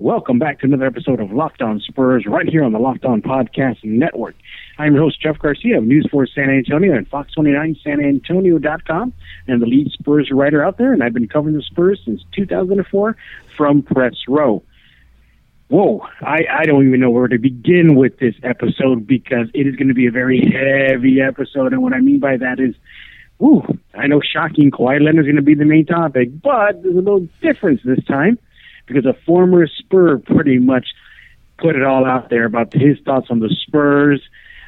Welcome back to another episode of Locked On Spurs right here on the Locked On Podcast Network. I'm your host, Jeff Garcia of News 4 San Antonio and Fox29SanAntonio.com and the lead Spurs writer out there, and I've been covering the Spurs since 2004 from Press Row. Whoa, I, I don't even know where to begin with this episode because it is going to be a very heavy episode, and what I mean by that is Ooh, I know shocking Kawhi Leonard is going to be the main topic, but there's a little difference this time because a former Spur pretty much put it all out there about his thoughts on the Spurs.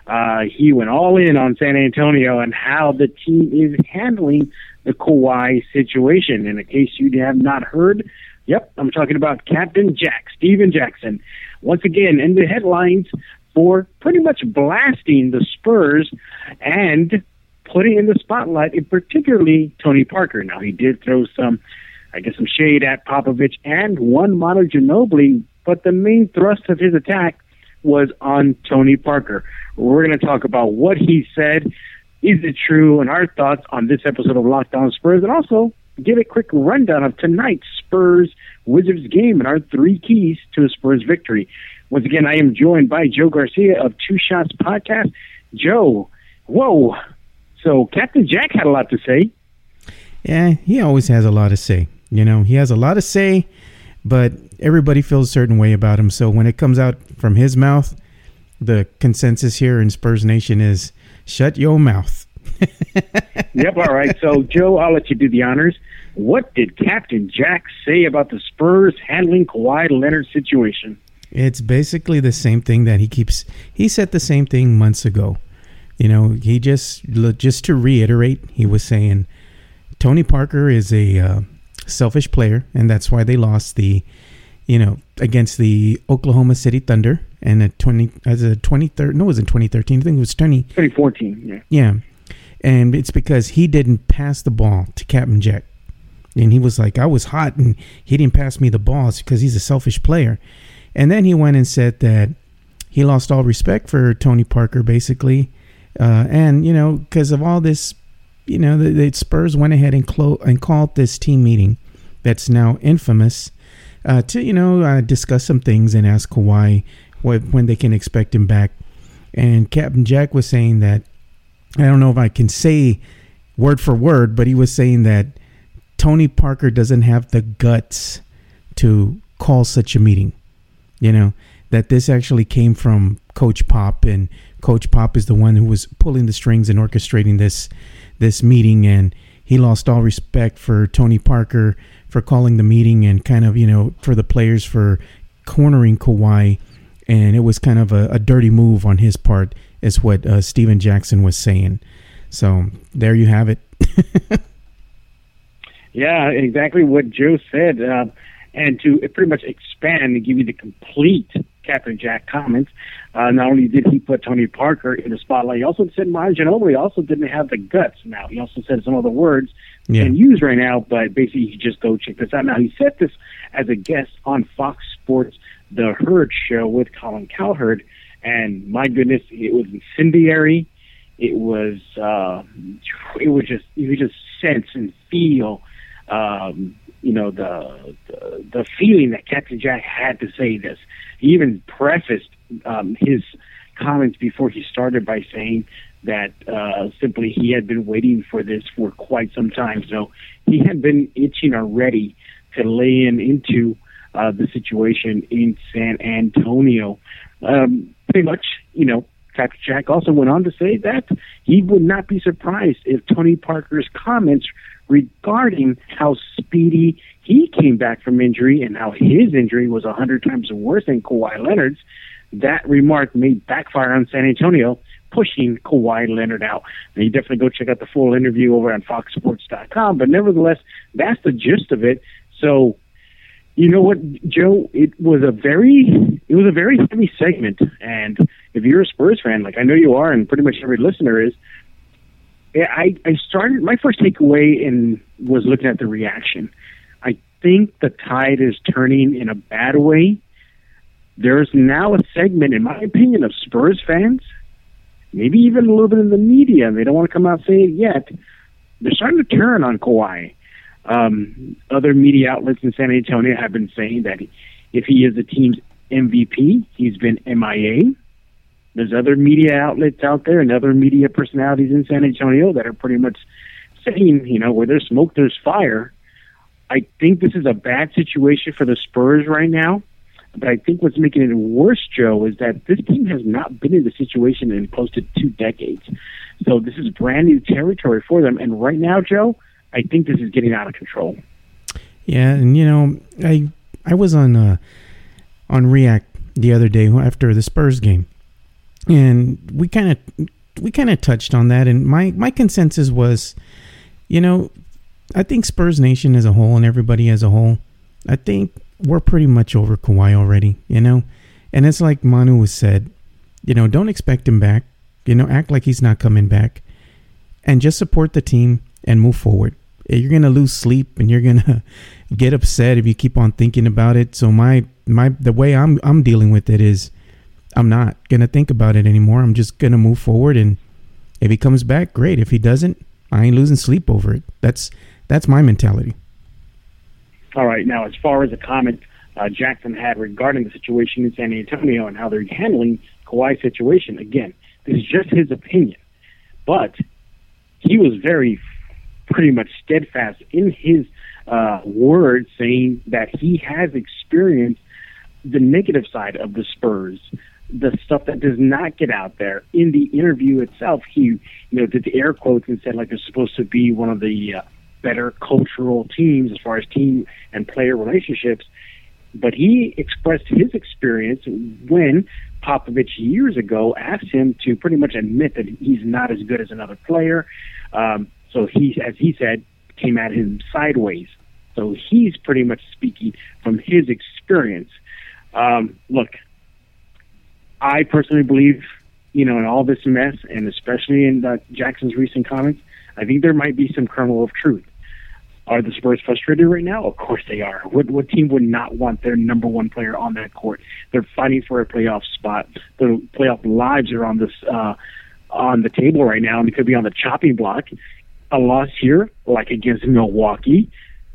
Uh, he went all in on San Antonio and how the team is handling the Kawhi situation. In a case you have not heard, yep, I'm talking about Captain Jack, Stephen Jackson. Once again, in the headlines for pretty much blasting the Spurs and putting in the spotlight, in particularly Tony Parker. Now, he did throw some, I guess, some shade at Popovich and one Manu Ginobili, but the main thrust of his attack was on Tony Parker. We're going to talk about what he said, is it true, and our thoughts on this episode of Locked On Spurs, and also give a quick rundown of tonight's Spurs Wizards game and our three keys to a Spurs victory. Once again, I am joined by Joe Garcia of Two Shots Podcast. Joe, whoa, so Captain Jack had a lot to say. Yeah, he always has a lot to say. You know, he has a lot to say, but everybody feels a certain way about him. So when it comes out from his mouth, the consensus here in Spurs Nation is shut your mouth. yep, all right. So, Joe, I'll let you do the honors. What did Captain Jack say about the Spurs handling Kawhi Leonard situation? It's basically the same thing that he keeps. He said the same thing months ago. You know, he just just to reiterate, he was saying Tony Parker is a uh, selfish player, and that's why they lost the, you know, against the Oklahoma City Thunder and a twenty as a twenty third. No, it was in twenty thirteen. I think it was twenty. Twenty fourteen. Yeah. Yeah, and it's because he didn't pass the ball to Captain Jack, and he was like, I was hot, and he didn't pass me the balls because he's a selfish player. And then he went and said that he lost all respect for Tony Parker, basically uh, and you know, because of all this, you know, the, the Spurs went ahead and clo- and called this team meeting that's now infamous uh, to you know uh, discuss some things and ask Kawhi what, when they can expect him back. And Captain Jack was saying that I don't know if I can say word for word, but he was saying that Tony Parker doesn't have the guts to call such a meeting. You know that this actually came from Coach Pop and Coach Pop is the one who was pulling the strings and orchestrating this this meeting, and he lost all respect for Tony Parker for calling the meeting and kind of you know for the players for cornering Kawhi, and it was kind of a, a dirty move on his part, is what uh, Stephen Jackson was saying. So there you have it. yeah, exactly what Joe said. Uh, and to pretty much expand and give you the complete Captain Jack comments. Uh, not only did he put Tony Parker in the spotlight, he also said Manu Ginobili also didn't have the guts. Now he also said some other words yeah. and use right now, but basically you just go check this out. Now he said this as a guest on Fox Sports The Herd Show with Colin Cowherd, and my goodness, it was incendiary. It was uh, it was just you could just sense and feel um, you know the, the the feeling that Captain Jack had to say this. He even prefaced um, his comments before he started by saying that uh, simply he had been waiting for this for quite some time. So he had been itching already to lay in into uh, the situation in San Antonio. Um, pretty much, you know, Captain Jack also went on to say that he would not be surprised if Tony Parker's comments regarding how speedy he came back from injury and how his injury was a hundred times worse than Kawhi Leonard's, that remark may backfire on San Antonio, pushing Kawhi Leonard out. Now, you definitely go check out the full interview over on FoxSports.com. But nevertheless, that's the gist of it. So, you know what, Joe? It was a very, it was a very heavy segment. And if you're a Spurs fan, like I know you are, and pretty much every listener is, I, I started my first takeaway in was looking at the reaction. I think the tide is turning in a bad way. There's now a segment, in my opinion, of Spurs fans, maybe even a little bit in the media. They don't want to come out and say it yet. They're starting to turn on Kawhi. Um, other media outlets in San Antonio have been saying that if he is the team's MVP. He's been MIA. There's other media outlets out there and other media personalities in San Antonio that are pretty much saying, you know, where there's smoke, there's fire. I think this is a bad situation for the Spurs right now. But I think what's making it worse, Joe, is that this team has not been in the situation in close to two decades. So this is brand new territory for them. And right now, Joe, I think this is getting out of control. Yeah, and you know, I I was on uh, on React the other day after the Spurs game, and we kind of we kind of touched on that. And my my consensus was, you know, I think Spurs Nation as a whole and everybody as a whole, I think we're pretty much over Kawhi already. You know, and it's like Manu was said, you know, don't expect him back. You know, act like he's not coming back, and just support the team and move forward. You're gonna lose sleep and you're gonna get upset if you keep on thinking about it. So my my the way I'm I'm dealing with it is I'm not gonna think about it anymore. I'm just gonna move forward and if he comes back, great. If he doesn't, I ain't losing sleep over it. That's that's my mentality. All right. Now, as far as the comment uh, Jackson had regarding the situation in San Antonio and how they're handling Kawhi's situation, again, this is just his opinion, but he was very pretty much steadfast in his uh, words, saying that he has experienced the negative side of the Spurs, the stuff that does not get out there. In the interview itself, he you know did the air quotes and said like they're supposed to be one of the uh, better cultural teams as far as team and player relationships. But he expressed his experience when Popovich years ago asked him to pretty much admit that he's not as good as another player. Um, so he, as he said, came at him sideways. So he's pretty much speaking from his experience. Um, look, I personally believe, you know, in all this mess, and especially in uh, Jackson's recent comments, I think there might be some kernel of truth. Are the Spurs frustrated right now? Of course they are. What what team would not want their number one player on that court? They're fighting for a playoff spot. Their playoff lives are on this uh, on the table right now, and they could be on the chopping block a loss here, like against Milwaukee,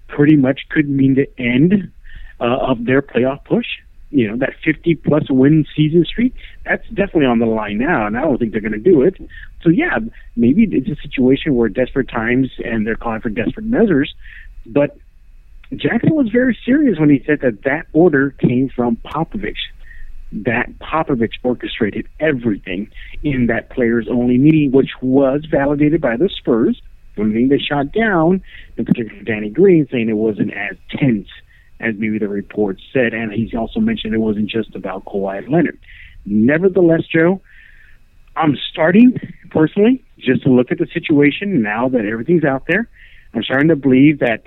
pretty much could mean the end uh, of their playoff push. You know, that 50 plus win season streak, that's definitely on the line now, and I don't think they're going to do it. So, yeah, maybe it's a situation where desperate times and they're calling for desperate measures, but Jackson was very serious when he said that that order came from Popovich. That Popovich orchestrated everything in that players only meeting, which was validated by the Spurs one thing they shot down, in particular Danny Green, saying it wasn't as tense as maybe the report said, and he's also mentioned it wasn't just about Kawhi Leonard. Nevertheless, Joe, I'm starting personally just to look at the situation now that everything's out there. I'm starting to believe that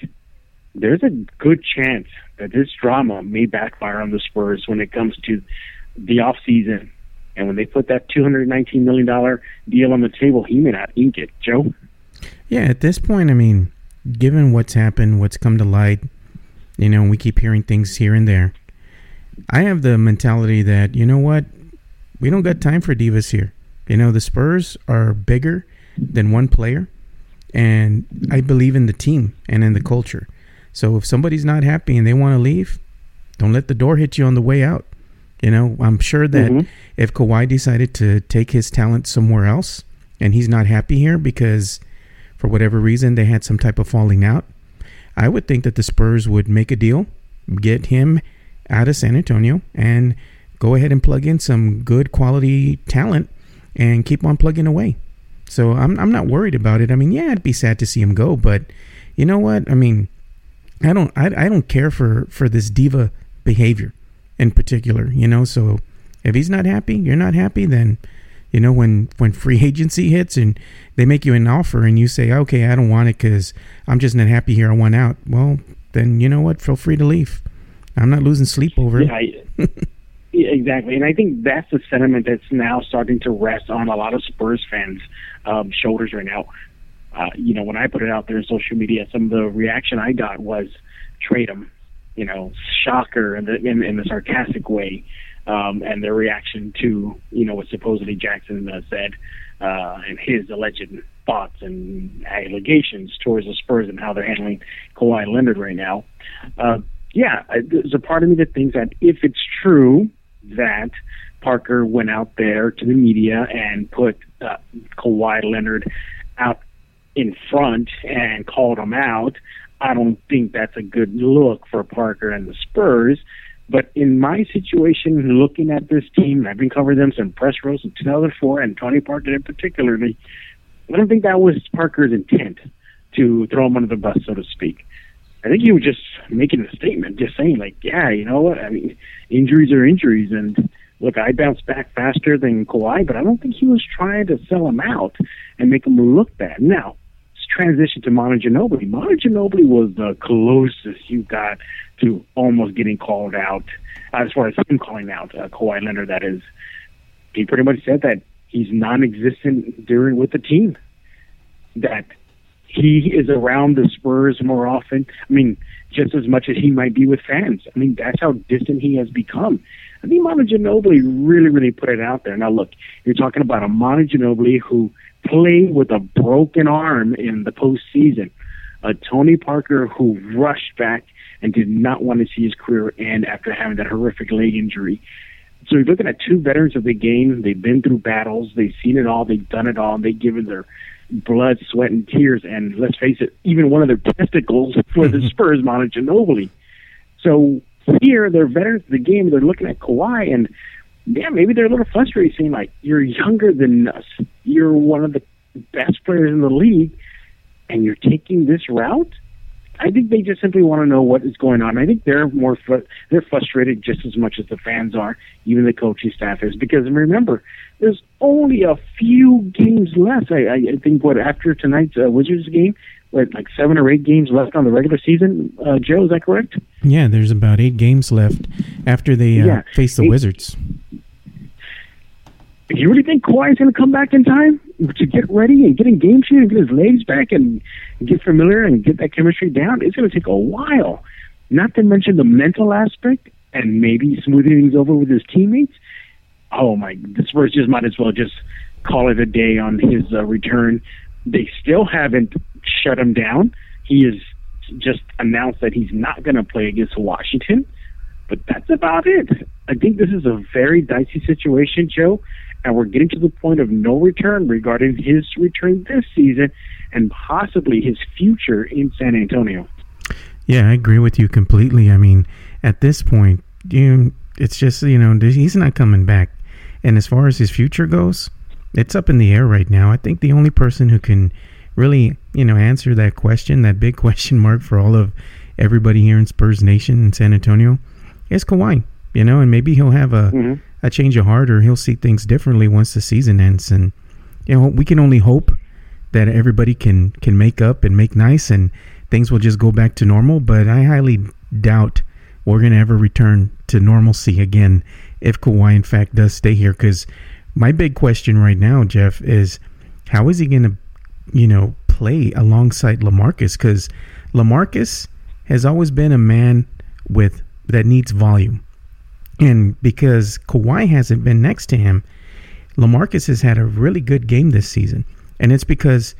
there's a good chance that this drama may backfire on the Spurs when it comes to the off season. And when they put that $219 million deal on the table, he may not ink it. Joe? Yeah, at this point, I mean, given what's happened, what's come to light, you know, we keep hearing things here and there. I have the mentality that, you know what, we don't got time for divas here. You know, the Spurs are bigger than one player, and I believe in the team and in the culture. So if somebody's not happy and they want to leave, don't let the door hit you on the way out. You know, I'm sure that mm-hmm. if Kawhi decided to take his talent somewhere else and he's not happy here because for whatever reason they had some type of falling out, I would think that the Spurs would make a deal, get him out of San Antonio, and go ahead and plug in some good quality talent and keep on plugging away. So I'm I'm not worried about it. I mean, yeah, I'd be sad to see him go, but you know what? I mean, I don't I, I don't care for for this diva behavior in particular, you know. So if he's not happy, you're not happy, then you know, when when free agency hits and they make you an offer and you say, "Okay, I don't want it because I'm just not happy here. I want out." Well, then you know what? Feel free to leave. I'm not losing sleep over it. Yeah, yeah, exactly. And I think that's the sentiment that's now starting to rest on a lot of Spurs fans' um, shoulders right now. Uh, you know, when I put it out there in social media, some of the reaction I got was trade him. You know, shocker in the in, in the sarcastic way um, and their reaction to you know what supposedly Jackson uh, said uh, and his alleged thoughts and allegations towards the Spurs and how they're handling Kawhi Leonard right now. Uh, yeah, there's a part of me that thinks that if it's true that Parker went out there to the media and put uh, Kawhi Leonard out in front and called him out, I don't think that's a good look for Parker and the Spurs. But in my situation, looking at this team, I've been covering them since press rows in 2004, and Tony Parker in particularly, I don't think that was Parker's intent to throw him under the bus, so to speak. I think he was just making a statement, just saying like, yeah, you know what? I mean, injuries are injuries, and look, I bounced back faster than Kawhi, but I don't think he was trying to sell him out and make him look bad. Now, transition to Manu Ginobili. Manu Ginobili was the closest you got to almost getting called out, as far as him calling out uh, Kawhi Leonard. That is, he pretty much said that he's non-existent during with the team. That he is around the Spurs more often. I mean, just as much as he might be with fans. I mean, that's how distant he has become. I think Manu Ginobili really, really put it out there. Now, look, you're talking about a Manu Ginobili who played with a broken arm in the postseason, a Tony Parker who rushed back and did not want to see his career end after having that horrific leg injury. So you're looking at two veterans of the game. They've been through battles. They've seen it all. They've done it all. They've given their blood, sweat, and tears. And let's face it, even one of their testicles for the Spurs, Manu Ginobili. So here, they're veterans of the game. They're looking at Kawhi, and yeah, maybe they're a little frustrated, saying like, "You're younger than us. You're one of the best players in the league, and you're taking this route." I think they just simply want to know what is going on. I think they're more fr- they're frustrated just as much as the fans are, even the coaching staff is. Because remember, there's only a few games left. I, I think what after tonight's uh, Wizards game, what like seven or eight games left on the regular season. Uh, Joe, is that correct? Yeah, there's about eight games left after they uh, yeah. face the eight. Wizards. You really think Kawhi is going to come back in time to get ready and get in game shape and get his legs back and get familiar and get that chemistry down? It's going to take a while. Not to mention the mental aspect and maybe smoothing things over with his teammates. Oh my, the Spurs just might as well just call it a day on his uh, return. They still haven't shut him down. He has just announced that he's not going to play against Washington, but that's about it. I think this is a very dicey situation, Joe and we're getting to the point of no return regarding his return this season and possibly his future in San Antonio. Yeah, I agree with you completely. I mean, at this point, you it's just you know he's not coming back, and as far as his future goes, it's up in the air right now. I think the only person who can really you know answer that question, that big question mark for all of everybody here in Spurs Nation in San Antonio, is Kawhi. You know, and maybe he'll have a mm-hmm a change of heart or he'll see things differently once the season ends. And you know, we can only hope that everybody can can make up and make nice and things will just go back to normal. But I highly doubt we're gonna ever return to normalcy again if Kawhi in fact does stay here. Because my big question right now, Jeff, is how is he gonna, you know, play alongside LaMarcus? Because LaMarcus has always been a man with that needs volume. And because Kawhi hasn't been next to him, LaMarcus has had a really good game this season. And it's because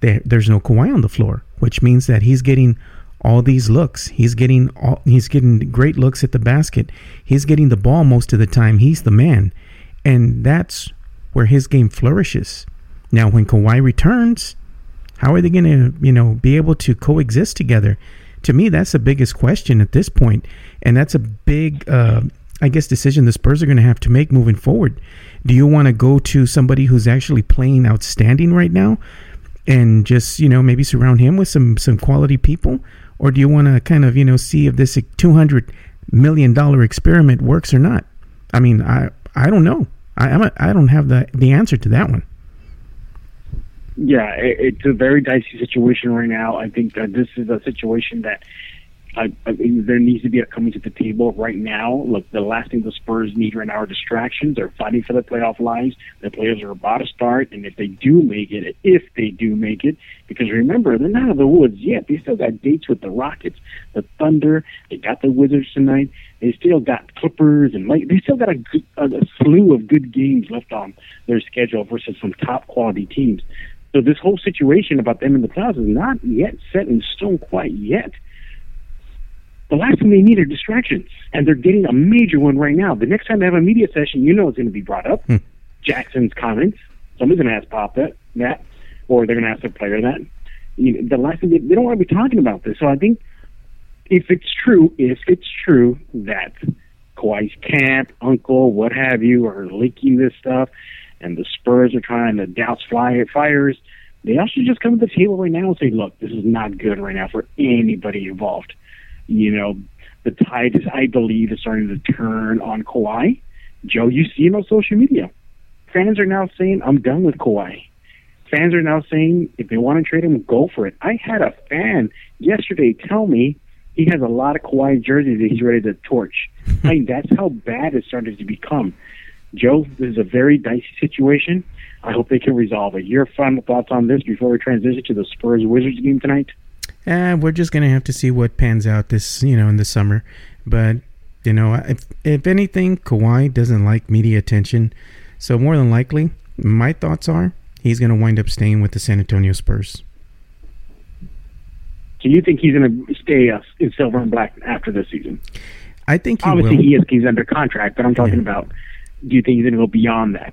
there, there's no Kawhi on the floor, which means that he's getting all these looks. He's getting all, he's getting great looks at the basket. He's getting the ball most of the time. He's the man. And that's where his game flourishes. Now when Kawhi returns, how are they going to, you know, be able to coexist together? To me, that's the biggest question at this point, and that's a big uh, I guess, decision the Spurs are going to have to make moving forward. Do you want to go to somebody who's actually playing outstanding right now and just, you know, maybe surround him with some, some quality people? Or do you want to kind of, you know, see if this $200 million experiment works or not? I mean, I, I don't know. I, I'm a, I don't have the, the answer to that one. Yeah, it's a very dicey situation right now. I think that this is a situation that I, I there needs to be a coming to the table right now. Look, the last thing the Spurs need right now are distractions. They're fighting for the playoff lines. The players are about to start, and if they do make it, if they do make it, because remember they're not out of the woods yet. They still got dates with the Rockets, the Thunder. They got the Wizards tonight. They still got Clippers and like they still got a, good, a, slew of good games left on their schedule versus some top quality teams. So this whole situation about them in the playoffs is not yet set in stone quite yet. The last thing they need are distractions, and they're getting a major one right now. The next time they have a media session, you know it's going to be brought up. Hmm. Jackson's comments. Somebody's going to ask Pop that, that, or they're going to ask their player that. You know, the last thing they, they don't want to be talking about this. So I think if it's true, if it's true that Kawhi's camp, uncle, what have you, are leaking this stuff, and the Spurs are trying to douse fly fires, they all should just come to the table right now and say, "Look, this is not good right now for anybody involved." You know, the tide is, I believe, is starting to turn on Kawhi. Joe, you see him on social media. Fans are now saying, "I'm done with Kawhi." Fans are now saying, if they want to trade him, go for it. I had a fan yesterday tell me he has a lot of Kawhi jerseys that he's ready to torch. I mean, that's how bad it started to become. Joe, this is a very dicey situation. I hope they can resolve it. Your final thoughts on this before we transition to the Spurs Wizards game tonight? Uh, we're just gonna have to see what pans out this, you know, in the summer. But you know, if if anything, Kawhi doesn't like media attention, so more than likely, my thoughts are he's gonna wind up staying with the San Antonio Spurs. Do you think he's going to stay uh, in silver and black after this season? I think he Obviously, will. he is. He's under contract, but I'm talking Yeah. about. Do you think he's going to go beyond that?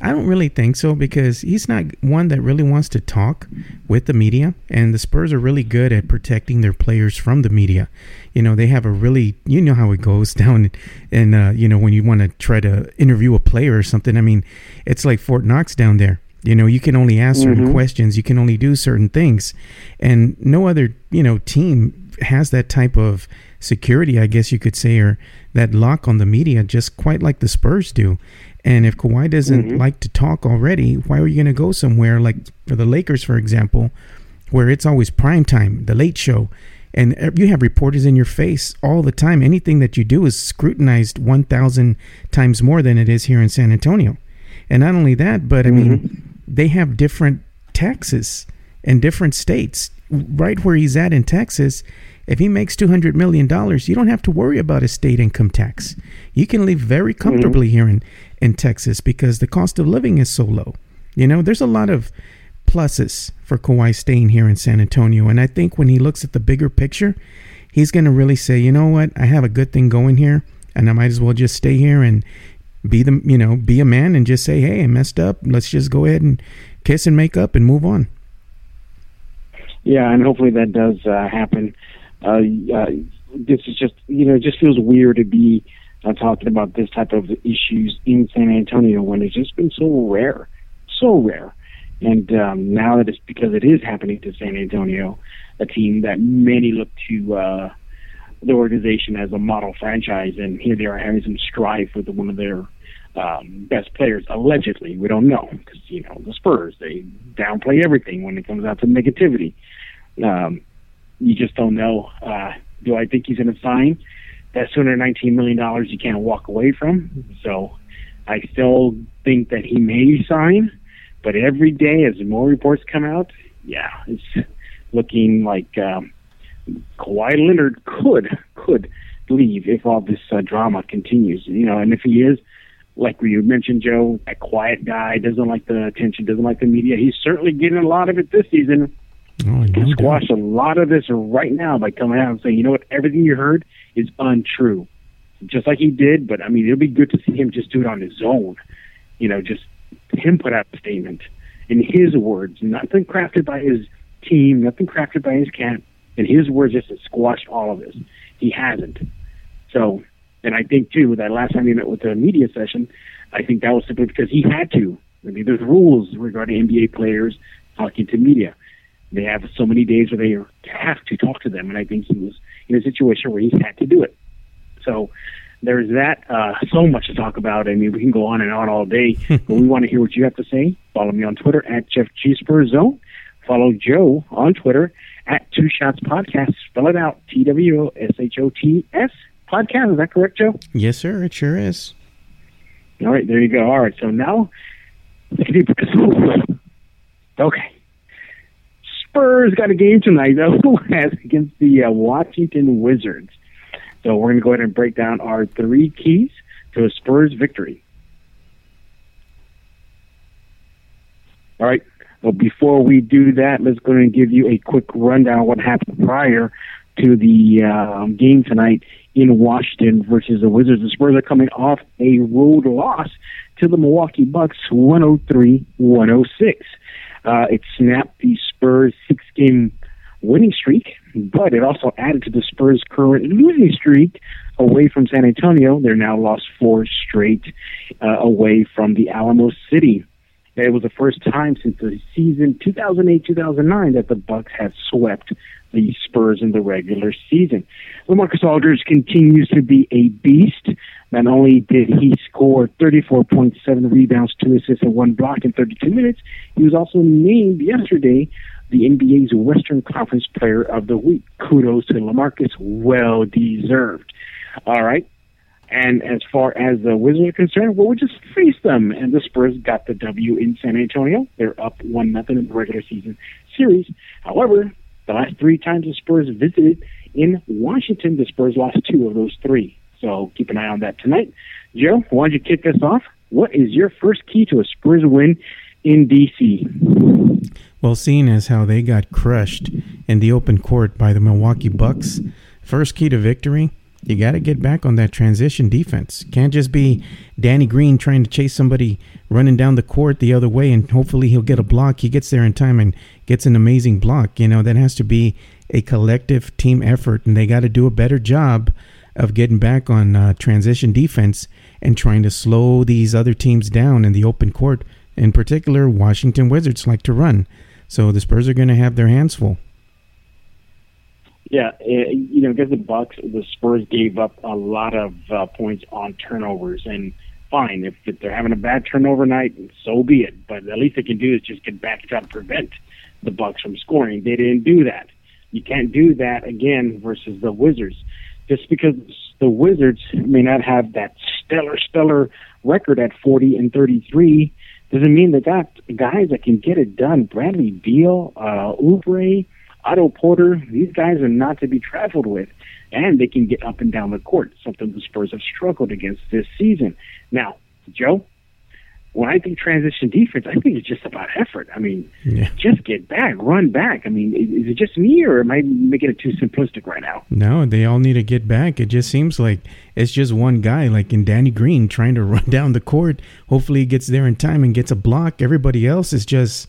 I don't really think so because he's not one that really wants to talk with the media, and the Spurs are really good at protecting their players from the media. You know, they have a really, you know how it goes down, and uh, you know when you want to try to interview a player or something. I mean, it's like Fort Knox down there. You know, you can only ask certain Mhm. questions, you can only do certain things, and no other you know team has that type of security, I guess you could say, or that lock on the media, just quite like the Spurs do. And if Kawhi doesn't Mhm. like to talk already, why are you going to go somewhere like for the Lakers, for example, where it's always prime time, the late show, and you have reporters in your face all the time. Anything that you do is scrutinized 1,000 times more than it is here in San Antonio. And not only that, but I mean, they have different taxes in different states. Right where he's at in Texas, if he makes $200 million, you don't have to worry about a state income tax. You can live very mm-hmm. comfortably here in, in Texas because the cost of living is so low. You know, there's a lot of pluses for Kawhi staying here in San Antonio. And I think when he looks at the bigger picture, he's going to really say, you know what, I have a good thing going here, and I might as well just stay here and be the, you know, be a man and just say, hey, I messed up. Let's just go ahead and kiss and make up and move on. Yeah, and hopefully that does uh, happen. Uh, uh, this is just, you know, it just feels weird to be uh, talking about this type of issues in San Antonio when it's just been so rare, so rare. And um, now that it's because it is happening to San Antonio, a team that many look to uh, the organization as a model franchise, and here they are having some strife with one of their um, best players, allegedly. We don't know because you know the Spurs they downplay everything when it comes out to negativity. Um, you just don't know. Uh, do I think he's going to sign? Hundred nineteen million dollars you can't walk away from. So I still think that he may sign, but every day as more reports come out, yeah, it's looking like um, Kawhi Leonard could could leave if all this uh, drama continues. You know, and if he is, like you mentioned, Joe, that quiet guy, doesn't like the attention, doesn't like the media. He's certainly getting a lot of it this season. Oh, He no squash a lot of this right now by coming out and saying, you know what, everything you heard is untrue. Just like he did, but I mean, it'll be good to see him just do it on his own. You know, just him put out a statement in his words, nothing crafted by his team, nothing crafted by his camp. In his words, just to squash all of this. He hasn't. So, and I think too, that last time he met with the media session, I think that was simply because he had to. I mean, there's rules regarding NBA players talking to media. They have so many days where they have to talk to them, and I think he was in a situation where he had to do it. So there's that. Uh, so much to talk about. I mean, we can go on and on all day, but we want to hear what you have to say. Follow me on Twitter at Jeff Zone. Follow Joe on Twitter at Two Shots Podcast. Spell it out: T W O S H O T S Podcast. Is that correct, Joe? Yes, sir. It sure is. All right, there you go. All right, so now Okay. Spurs got a game tonight, though, against the uh, Washington Wizards. So we're going to go ahead and break down our three keys to a Spurs victory. All right. Well, before we do that, let's go ahead and give you a quick rundown of what happened prior to the uh, game tonight in Washington versus the Wizards. The Spurs are coming off a road loss to the Milwaukee Bucks, 103-106. Uh, it snapped the Spurs six-game winning streak, but it also added to the Spurs' current losing streak away from San Antonio. They're now lost four straight uh, away from the Alamo City. It was the first time since the season 2008-2009 that the Bucks had swept the Spurs in the regular season. LaMarcus Aldridge continues to be a beast. Not only did he score 34.7 rebounds, two assists, and one block in 32 minutes, he was also named yesterday the NBA's Western Conference Player of the Week. Kudos to LaMarcus, well deserved. All right. And as far as the Wizards are concerned, well, we just faced them, and the Spurs got the W in San Antonio. They're up one nothing in the regular season series. However, the last three times the Spurs visited in Washington, the Spurs lost two of those three. So keep an eye on that tonight. Joe, why don't you kick us off? What is your first key to a Spurs win in DC? Well, seeing as how they got crushed in the open court by the Milwaukee Bucks, first key to victory you got to get back on that transition defense. Can't just be Danny Green trying to chase somebody running down the court the other way and hopefully he'll get a block. He gets there in time and gets an amazing block. You know, that has to be a collective team effort and they got to do a better job of getting back on uh, transition defense and trying to slow these other teams down in the open court. In particular, Washington Wizards like to run. So the Spurs are going to have their hands full. Yeah, it, eh, you know, against the Bucks, the Spurs gave up a lot of uh, points on turnovers, and fine if, if they're having a bad turnover night, so be it. But at least they can do is just get back and try to prevent the Bucks from scoring. They didn't do that. You can't do that again versus the Wizards. Just because the Wizards may not have that stellar, stellar record at 40 and 33 doesn't mean they got guys that can get it done. Bradley Beal, uh, Oubre, Otto Porter, these guys are not to be trifled with, and they can get up and down the court, something the Spurs have struggled against this season. Now, Joe, when I think transition defense, I think it's just about effort. I mean, yeah. just get back, run back. I mean, is it just me, or am I making it too simplistic right now? No, they all need to get back. It just seems like it's just one guy, like in Danny Green, trying to run down the court. Hopefully, he gets there in time and gets a block. Everybody else is just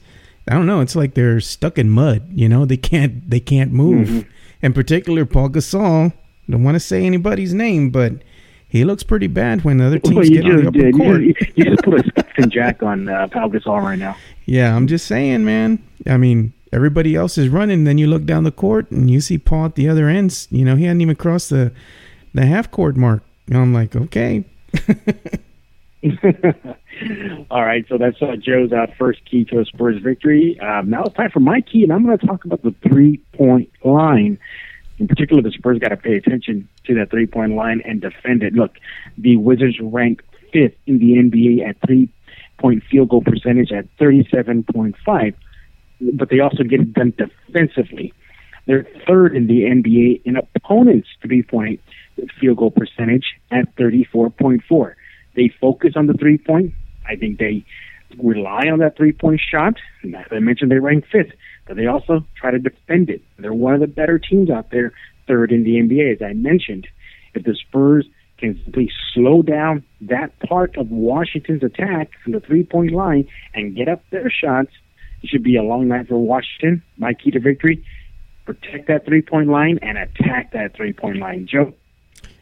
I don't know. It's like they're stuck in mud. You know, they can't they can't move. Mm-hmm. In particular, Pau Gasol. Don't want to say anybody's name, but he looks pretty bad when the other teams well, get on the upper court. You just, you just put a Stetson Jack on uh, Pau Gasol right now. Yeah, I'm just saying, man. I mean, everybody else is running. Then you look down the court and you see Pau at the other ends. You know, he hadn't even crossed the the half court mark. And I'm like, okay. All right, so that's uh, Joe's uh, first key to a Spurs victory. Um, now it's time for my key, and I'm going to talk about the three point line. In particular, the Spurs got to pay attention to that three point line and defend it. Look, the Wizards rank fifth in the NBA at three point field goal percentage at 37.5, but they also get it done defensively. They're third in the NBA in opponents' three point field goal percentage at 34.4. They focus on the three point. I think they rely on that three point shot. And as I mentioned, they rank fifth, but they also try to defend it. They're one of the better teams out there, third in the NBA, as I mentioned. If the Spurs can simply slow down that part of Washington's attack from the three point line and get up their shots, it should be a long night for Washington. My key to victory protect that three point line and attack that three point line. Joe?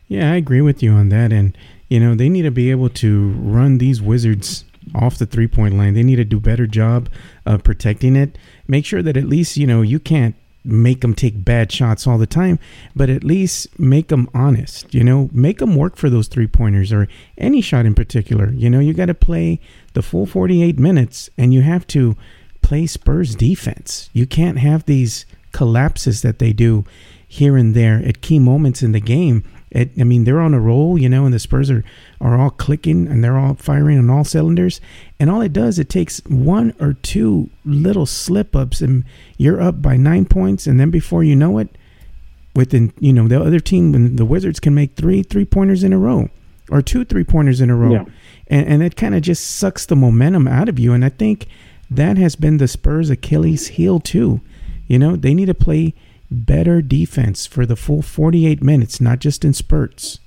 Yeah, I agree with you on that. And you know, they need to be able to run these Wizards off the three point line. They need to do better job of protecting it. Make sure that at least, you know, you can't make them take bad shots all the time, but at least make them honest, you know, make them work for those three pointers or any shot in particular. You know, you got to play the full 48 minutes and you have to play Spurs defense. You can't have these collapses that they do here and there at key moments in the game it, I mean, they're on a roll, you know, and the Spurs are, are all clicking and they're all firing on all cylinders. And all it does, it takes one or two little slip ups and you're up by nine points. And then before you know it, within, you know, the other team, the Wizards can make three three pointers in a row or two three pointers in a row. Yeah. And, and it kind of just sucks the momentum out of you. And I think that has been the Spurs' Achilles heel, too. You know, they need to play better defense for the full 48 minutes, not just in spurts.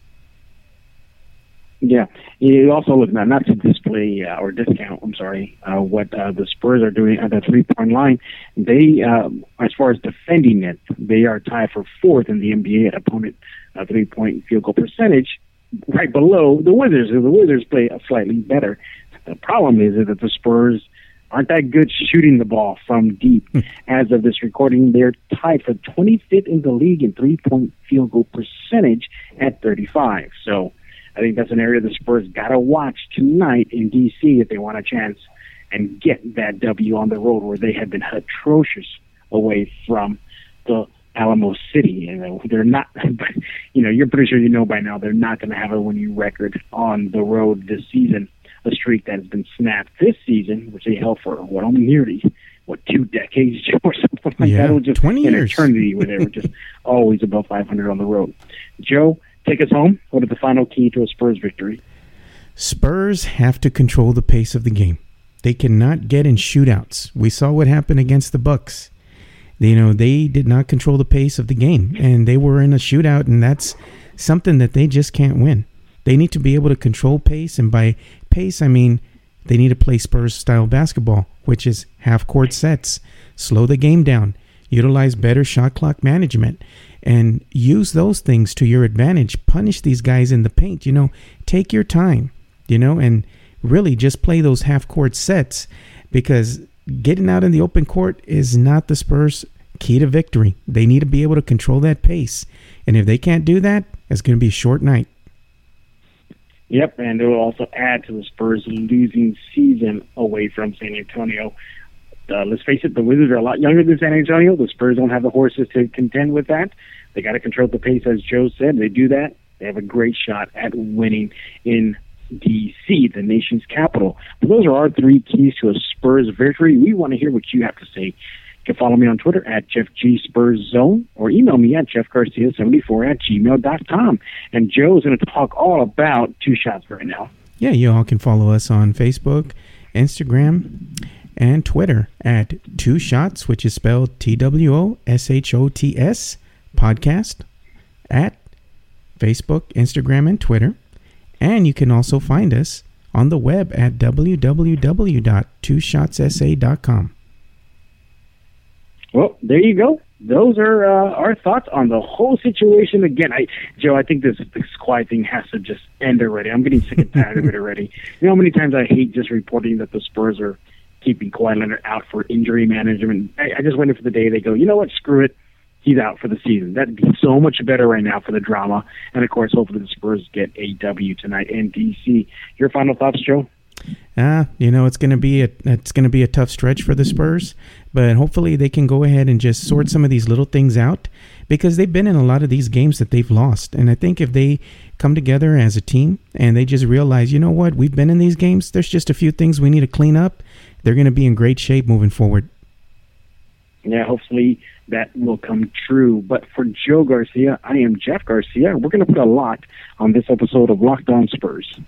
Yeah, you also look not not to display uh, or discount. I'm sorry, uh, what uh, the Spurs are doing at the three point line. They, uh, as far as defending it, they are tied for fourth in the NBA at opponent uh, three point field goal percentage, right below the Wizards. The Wizards play a slightly better. The problem is that the Spurs aren't that good shooting the ball from deep. Hmm. As of this recording, they're tied for 25th in the league in three point field goal percentage at 35. So I think that's an area the Spurs got to watch tonight in D.C. if they want a chance and get that W on the road where they have been atrocious away from the Alamo City. And they're not, you know, you're pretty sure you know by now they're not going to have a winning record on the road this season. A streak that has been snapped this season, which they held for what only nearly what two decades or something like yeah, that. It was just 20 an years. eternity where they were just always above 500 on the road. Joe, take us home. What is the final key to a Spurs victory? Spurs have to control the pace of the game. They cannot get in shootouts. We saw what happened against the Bucks. You know, they did not control the pace of the game and they were in a shootout and that's something that they just can't win. They need to be able to control pace and by pace I mean they need to play Spurs style basketball, which is half court sets, slow the game down, utilize better shot clock management and use those things to your advantage. Punish these guys in the paint. You know, take your time, you know, and really just play those half court sets because getting out in the open court is not the Spurs' key to victory. They need to be able to control that pace. And if they can't do that, it's going to be a short night. Yep, and it will also add to the Spurs' losing season away from San Antonio. Uh, let's face it, the Wizards are a lot younger than San Antonio. The Spurs don't have the horses to contend with that. They got to control the pace, as Joe said. They do that. They have a great shot at winning in D.C., the nation's capital. But those are our three keys to a Spurs victory. We want to hear what you have to say. You can follow me on Twitter at Jeff G Spurs Zone or email me at jeffgarcia74 at gmail.com. And Joe is going to talk all about two shots right now. Yeah, you all can follow us on Facebook, Instagram, and Twitter at Two Shots, which is spelled T W O S H O T S podcast at Facebook, Instagram, and Twitter. And you can also find us on the web at www.twoshotssa.com. Well, there you go. Those are uh, our thoughts on the whole situation. Again, I, Joe, I think this this quiet thing has to just end already. I'm getting sick and tired of it already. You know how many times I hate just reporting that the Spurs are keeping Kawhi Leonard out for injury management. I, I just waited for the day they go, you know what, screw it. He's out for the season. That'd be so much better right now for the drama. And of course, hopefully the Spurs get a W tonight in DC. Your final thoughts, Joe? Ah, you know it's going to be a it's going to be a tough stretch for the Spurs, but hopefully they can go ahead and just sort some of these little things out because they've been in a lot of these games that they've lost. And I think if they come together as a team and they just realize, you know what, we've been in these games, there's just a few things we need to clean up, they're going to be in great shape moving forward. Yeah, hopefully that will come true. But for Joe Garcia, I am Jeff Garcia. We're going to put a lot on this episode of Locked On Spurs.